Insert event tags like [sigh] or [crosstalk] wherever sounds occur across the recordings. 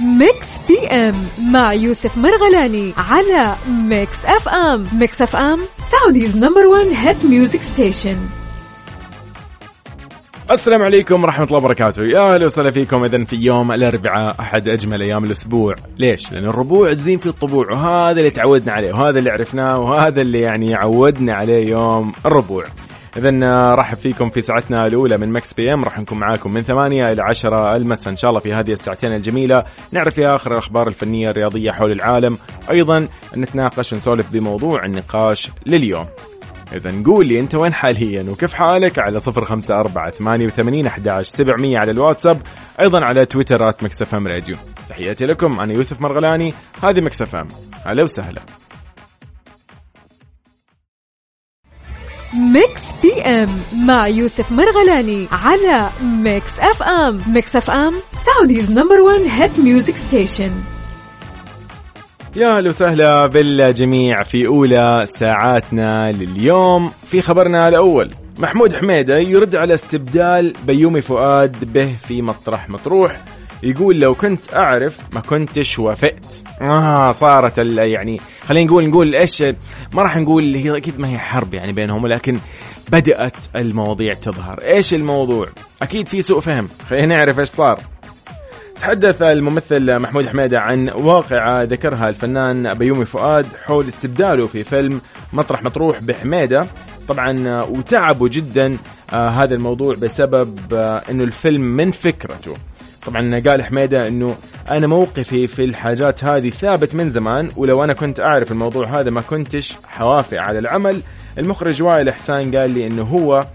Mix PM مع يوسف مرغلاني على Mix FM Mix FM Saudi's number 1 hit music station السلام عليكم ورحمة الله وبركاته. يا أهلا وسهلا فيكم إذا في يوم الأربعاء أحد أجمل أيام الأسبوع. ليش؟ لأن الربوع تزين في الطبوع وهذا اللي تعودنا عليه وهذا اللي عرفناه وهذا اللي يعني عودنا عليه يوم الربوع. اذا رحب فيكم في ساعتنا الأولى من Mix PM. راح نكون معاكم من 8 إلى 10 المساء إن شاء الله في هذه الساعتين الجميلة. نعرف فيها آخر الأخبار الفنية الرياضية حول العالم. أيضا نتناقش ونسولف بموضوع النقاش لليوم. إذا نقول لي أنت وين حاليا وكيف حالك على صفر خمسة أربعة ثمانية وثمانين أحداش سبعمية على الواتساب. أيضا على تويتر at Mix FM Radio. تحياتي لكم أنا يوسف مرغلاني هذه Mix FM أهلا وسهلا. Mix PM مع يوسف مرغلاني على Mix FM Mix FM Saudi's number 1 hit music station يا أهلا وسهلا بالجميع في أولى ساعاتنا لليوم. في خبرنا الأول محمود حميدة يرد على استبدال بيومي فؤاد به في مطرح مطروح. يقول لو كنت أعرف ما كنتش وافقت. آه صارت يعني خلينا نقول نقول إيش ما راح نقول هي أكيد ما هي حرب يعني بينهم ولكن بدأت المواضيع تظهر. إيش الموضوع؟ أكيد في سوء فهم. خلينا نعرف إيش صار. تحدث الممثل محمود حميدة عن واقعة ذكرها الفنان بيومي فؤاد حول استبداله في فيلم مطرح مطروح بحميدة. طبعا وتعبوا جدا آه هذا الموضوع بسبب آه إنه الفيلم من فكرته. طبعا قال حميدة إنه أنا موقفي في الحاجات هذه ثابت من زمان ولو أنا كنت أعرف الموضوع هذا ما كنتش حوافق على العمل. المخرج وائل احسان قال لي إنه هو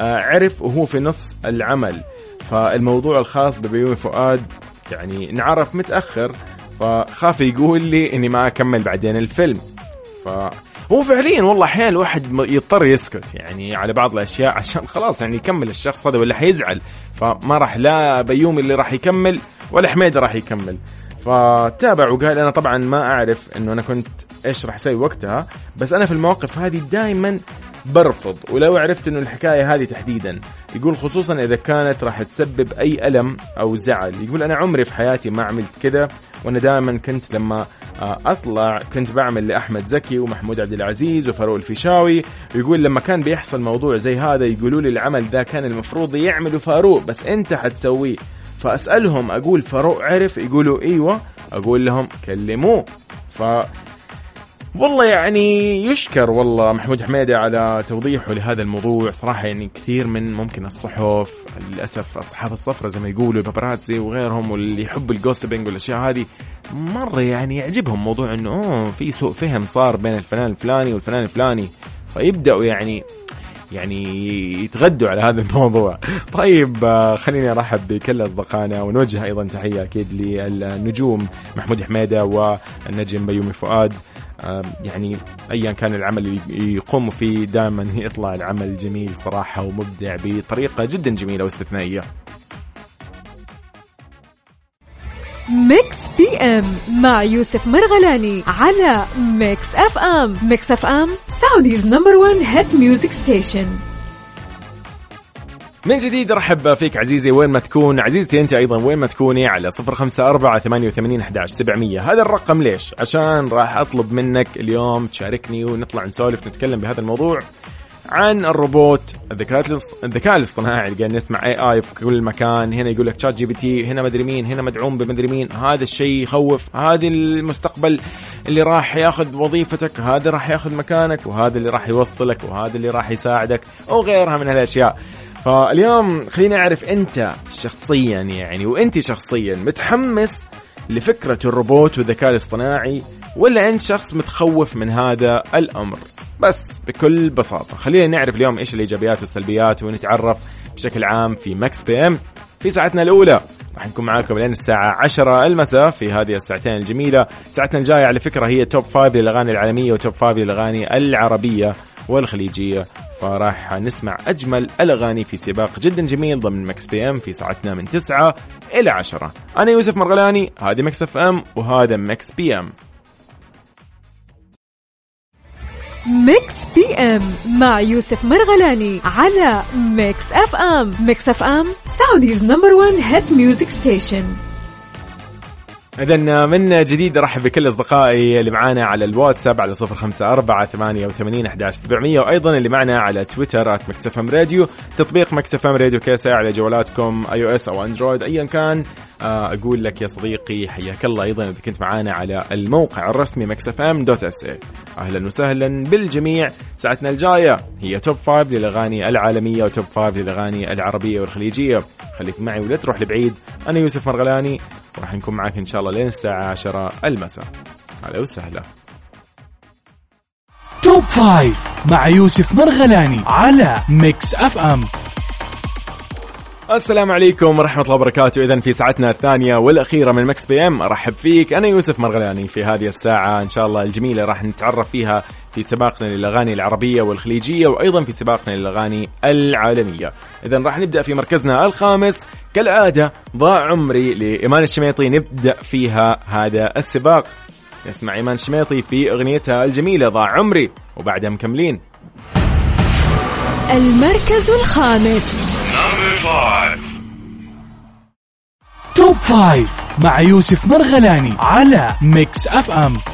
آه، عرف وهو في نص العمل. فالموضوع الخاص ببيومي فؤاد يعني انعرف متأخر فخاف يقول لي إني ما أكمل بعدين الفيلم. ف هو فعليا والله أحيانا الواحد يضطر يسكت يعني على بعض الأشياء [laughs] عشان خلاص يعني يكمل الشخص هذا ولا حيزعل. فما راح لا بيومي اللي راح يكمل ولا حميد راح يكمل. فتابع وقال أنا طبعا ما أعرف إنه أنا كنت إيش راح أسوي وقتها بس أنا في المواقف هذه دائما برفض. ولو عرفت إنه الحكاية هذه تحديدا يقول خصوصا إذا كانت راح تسبب أي ألم أو زعل. يقول أنا عمري في حياتي ما عملت كذا وأنا دائما كنت لما آه، أطلع كنت بعمل لأحمد زكي ومحمود عبد العزيز وفاروق الفيشاوي ويقول لما كان بيحصل موضوع زي هذا يقولوا لي العمل ذا كان المفروض يعمله فاروق بس أنت حتسويه. فأسألهم أقول فاروق عرف؟ يقولوا إيوه. أقول لهم كلموه. ف والله يعني يشكر والله محمود حميدة على توضيحه لهذا الموضوع. صراحة يعني كثير من ممكن الصحف للأسف أصحاب الصفرة زي ما يقولوا البابراتزي وغيرهم واللي يحب الجوسبينج والأشياء هذه مرة يعني يعجبهم موضوع إنه أوه في سوء فهم صار بين الفنان الفلاني والفنان الفلاني. فيبدأوا يعني يعني يتغدوا على هذا الموضوع. [laughs] طيب آه، خليني أرحب بكل أصدقائنا ونوجه أيضا تحية أكيد للنجوم محمود حميدة والنجم بيومي فؤاد. يعني ايا كان العمل اللي يقوم فيه دائما [laughs] يطلع العمل جميل صراحة ومبدع بطريقة جدا جميلة واستثنائية. Mix PM مع يوسف مرغلاني على Mix FM. Mix FM Saudi's number 1 hit music station من جديد رحب فيك عزيزي وين ما تكون؟ عزيزتي أنت أيضا وين ما تكوني؟ على صفر خمسة أربعة ثمانية وثمانين أحداش سبعمية. هذا الرقم ليش؟ عشان راح أطلب منك اليوم تشاركني ونطلع نسولف نتكلم بهذا الموضوع عن الروبوت الذكاء الذكاء الاصطناعي اللي قاعد نسمع AI في كل مكان. هنا يقول لك ChatGPT هنا مدري مين هنا مدعوم بمدري مين. هذا الشيء يخوف. هذا المستقبل اللي راح ياخذ وظيفتك هذا راح ياخذ مكانك وهذا اللي راح يوصلك وهذا اللي راح يساعدك وغيرها من الاشياء فاليوم خليني أعرف أنت شخصيا يعني وأنت شخصيا متحمس لفكرة الروبوت والذكاء الاصطناعي ولا أنت شخص متخوف من هذا الأمر؟ بس بكل بساطة خلينا نعرف اليوم إيش الإيجابيات والسلبيات ونتعرف بشكل عام في Mix PM في ساعتنا الأولى. راح نكون معاكم لين الساعة 10 المساء في هذه الساعتين الجميلة. ساعتنا الجاية على فكرة هي top 5 للأغاني العالمية و top 5 للأغاني العربية. والخليجية. فراح نسمع أجمل الأغاني في سباق جدا جميل ضمن Mix PM في ساعتنا من 9 إلى 10 أنا يوسف مرغلاني هذه Mix FM وهذا Mix PM. Mix PM مع يوسف مرغلاني على Mix FM. Mix FM Saudi's number 1 hit music station إذا من جديد أرحب بكل أصدقائي اللي معانا على الواتساب على صفر خمسة أربعة ثمانية وثمانين أحداش سبعمية وأيضا اللي معنا على تويتر Mix FM Radio تطبيق Mix FM Radio كيسة على جوالاتكم iOS أو Android أيا كان. آه، أقول لك يا صديقي حياك الله. أيضا إذا كنت معانا على الموقع الرسمي Mix FM dot SA أهلا وسهلا بالجميع. ساعتنا الجاية هي top five للأغاني العالمية و top five للأغاني العربية والخليجية. خليك معي ولا تروح لبعيد. أنا يوسف مرغلاني. وراح نكون معك إن شاء الله لين الساعة 10 المساء. أهلا وسهلا. Top five مع يوسف مرغلاني على Mix FM. السلام عليكم ورحمة الله وبركاته. إذا في ساعتنا الثانية والأخيرة من Mix PM. أرحب فيك. أنا يوسف مرغلاني في هذه الساعة. إن شاء الله الجميلة راح نتعرف فيها في سباقنا للأغاني العربية والخليجية وأيضا في سباقنا للأغاني العالمية. إذا راح نبدأ في مركزنا الخامس. كالعادة ضاع عمري لإيمان الشميطي. نبدأ فيها هذا السباق. نسمع إيمان الشميطي في أغنيتها الجميلة ضاع عمري وبعدها مكملين. المركز الخامس. Top five مع يوسف مرغلاني على Mix FM.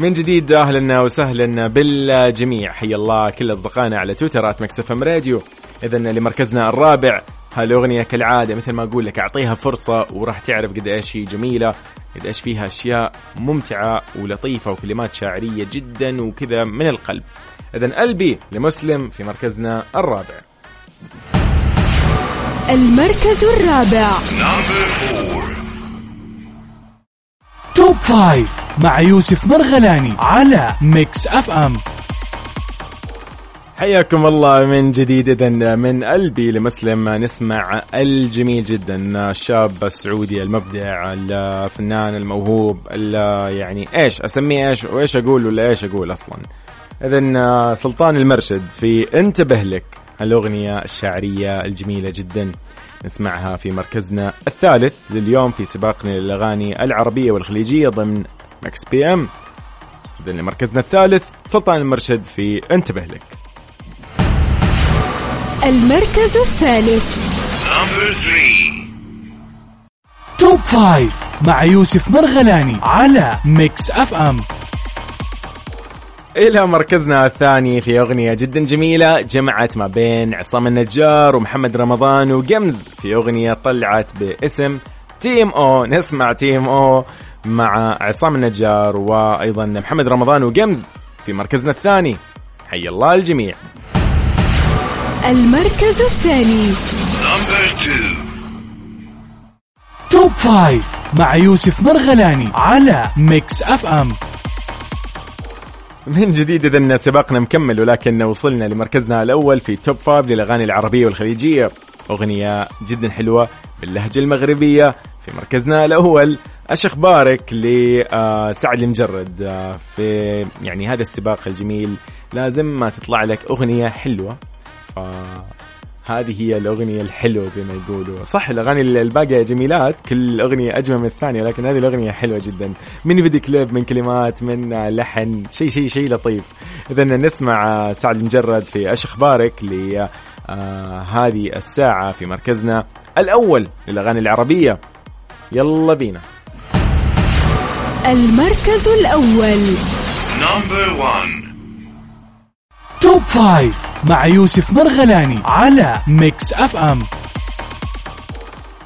من جديد أهلا وسهلا بالجميع. حيا الله كل أصدقائنا على تويتر at Mix FM Radio. اذا لمركزنا الرابع هالأغنية كالعادة مثل ما أقول لك أعطيها فرصة وراح تعرف قد إيش هي جميلة قد إيش فيها أشياء ممتعة ولطيفة وكلمات شاعرية جدا وكذا من القلب. اذا قلبي لمسلم في مركزنا الرابع. المركز الرابع. Top five مع يوسف مرغلاني على Mix FM حياكم الله من جديد. اذا من قلبي لمسلم نسمع الجميل جدا. الشاب السعودي المبدع الفنان الموهوب يعني إيش أسميه إيش وإيش أقول ولا إيش أقول أصلا. اذا سلطان المرشد في انتبه لك الأغنية الشعرية الجميلة جدا. نسمعها في مركزنا الثالث لليوم في سباقنا للأغاني العربية والخليجية ضمن Mix PM اذا مركزنا الثالث سلطان المرشد في انتبه لك. المركز الثالث. Top five مع يوسف مرغلاني على Mix FM إلى مركزنا الثاني في أغنية جدا جميلة جمعت ما بين عصام النجار ومحمد رمضان و Gims في أغنية طلعت باسم Te Amo نسمع Te Amo مع عصام النجار وأيضا محمد رمضان و Gims في مركزنا الثاني. حي الله الجميع. المركز الثاني. Top five مع يوسف مرغلاني على Mix FM. من جديد اذا سباقنا مكمل ولكن وصلنا لمركزنا الأول في top five للأغاني العربية والخليجية. أغنية جدا حلوة باللهجة المغربية في مركزنا الأول. إيش أخبارك لسعد لمجرد آه، في يعني هذا السباق الجميل. لازم ما تطلع لك أغنية حلوة. هذه هي الأغنية الحلوة زي ما يقولوا. صح الأغاني الباقية جميلات كل أغنية أجمل من الثانية لكن هذه الأغنية حلوة جدا. من فيديو كليب من كلمات من لحن شيء شيء شيء لطيف. إذا نسمع سعد المجرد في أش أخبارك لهذه آه الساعة في مركزنا الأول للأغاني العربية. يلا بينا. المركز الأول. نمبر 1 Top Five مع يوسف مرغلاني على Mix FM.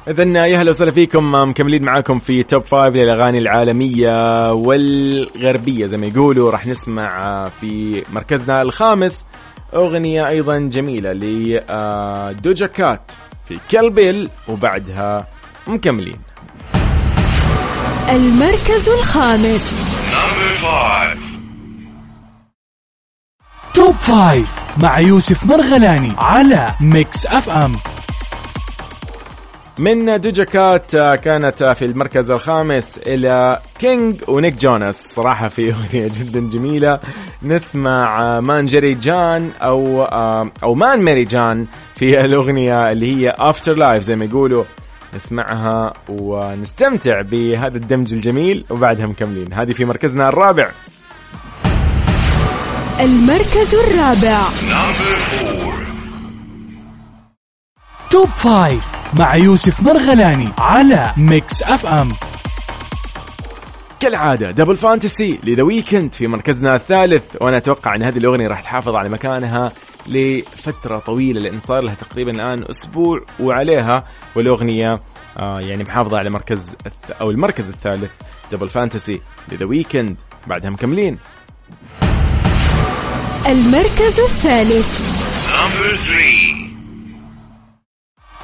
اذا يا أهلا وسهلا فيكم مكملين معاكم في Top Five للأغاني العالمية والغربية زي ما يقولوا. راح نسمع في مركزنا الخامس أغنية أيضا جميلة ل Doja Cat في كلبيل وبعدها مكملين. المركز الخامس. Top Five مع يوسف مرغلاني على Mix FM. من Doja Cat آه، كانت في المركز الخامس إلى King و Nick Jonas. صراحة في [laughs] أغنية جدا جميلة. نسمع آه، مان ميري جان أو أو مان ميري جان في الأغنية اللي هي Afterlife زي ما يقولوا. نسمعها ونستمتع بهذا الدمج الجميل وبعدها مكملين. هذه في مركزنا الرابع. المركز الرابع. Top Five مع يوسف مرغلاني على Mix FM. كالعادة Double Fantasy ل The Weeknd في مركزنا الثالث. وأنا أتوقع إن هذه الأغنية راح تحافظ على مكانها. لفترة طويلة لأن صار لها تقريبا الآن أسبوع وعليها والأغنية آه يعني محافظة على مركز أو المركز الثالث Double Fantasy ل The Weeknd بعدها مكملين. المركز الثالث.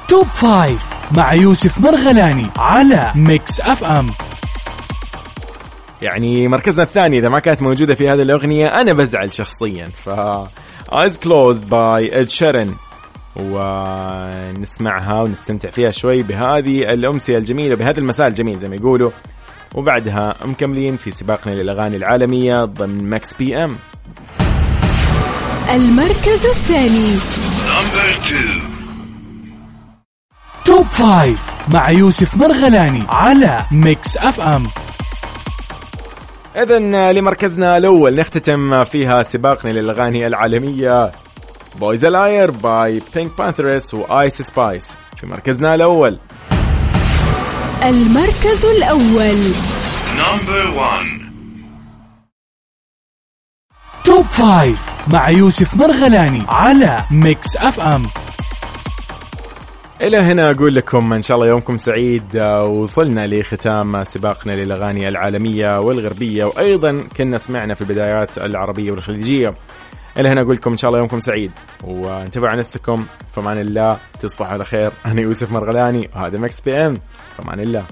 Top Five مع يوسف مرغلاني على Mix FM يعني مركزنا الثاني إذا ما كانت موجودة في هذه الأغنية أنا بزعل شخصيا ف Eyes Closed by Ed Sheeran. ونسمعها ونستمتع فيها شوي بهذه الأمسية الجميلة بهذا المساء الجميل زي ما يقولوا. وبعدها مكملين في سباقنا للأغاني العالمية ضمن Mix FM المركز الثاني. Top Five مع يوسف مرغلاني على Mix FM اذا لمركزنا الأول نختتم فيها سباقنا للأغاني العالمية. Boy's a Liar by PinkPantheress و Ice Spice في مركزنا الأول. المركز الأول. Top Five مع يوسف مرغلاني على Mix FM إلى هنا أقول لكم إن شاء الله يومكم سعيد آه، وصلنا لختام سباقنا للأغاني العالمية والغربية وأيضا كنا سمعنا في البدايات العربية والخليجية. إلى هنا أقول لكم إن شاء الله يومكم سعيد وانتبهوا على نفسكم فمان الله تصبحوا على خير. أنا يوسف مرغلاني وهذا مكس بي إم فمان الله.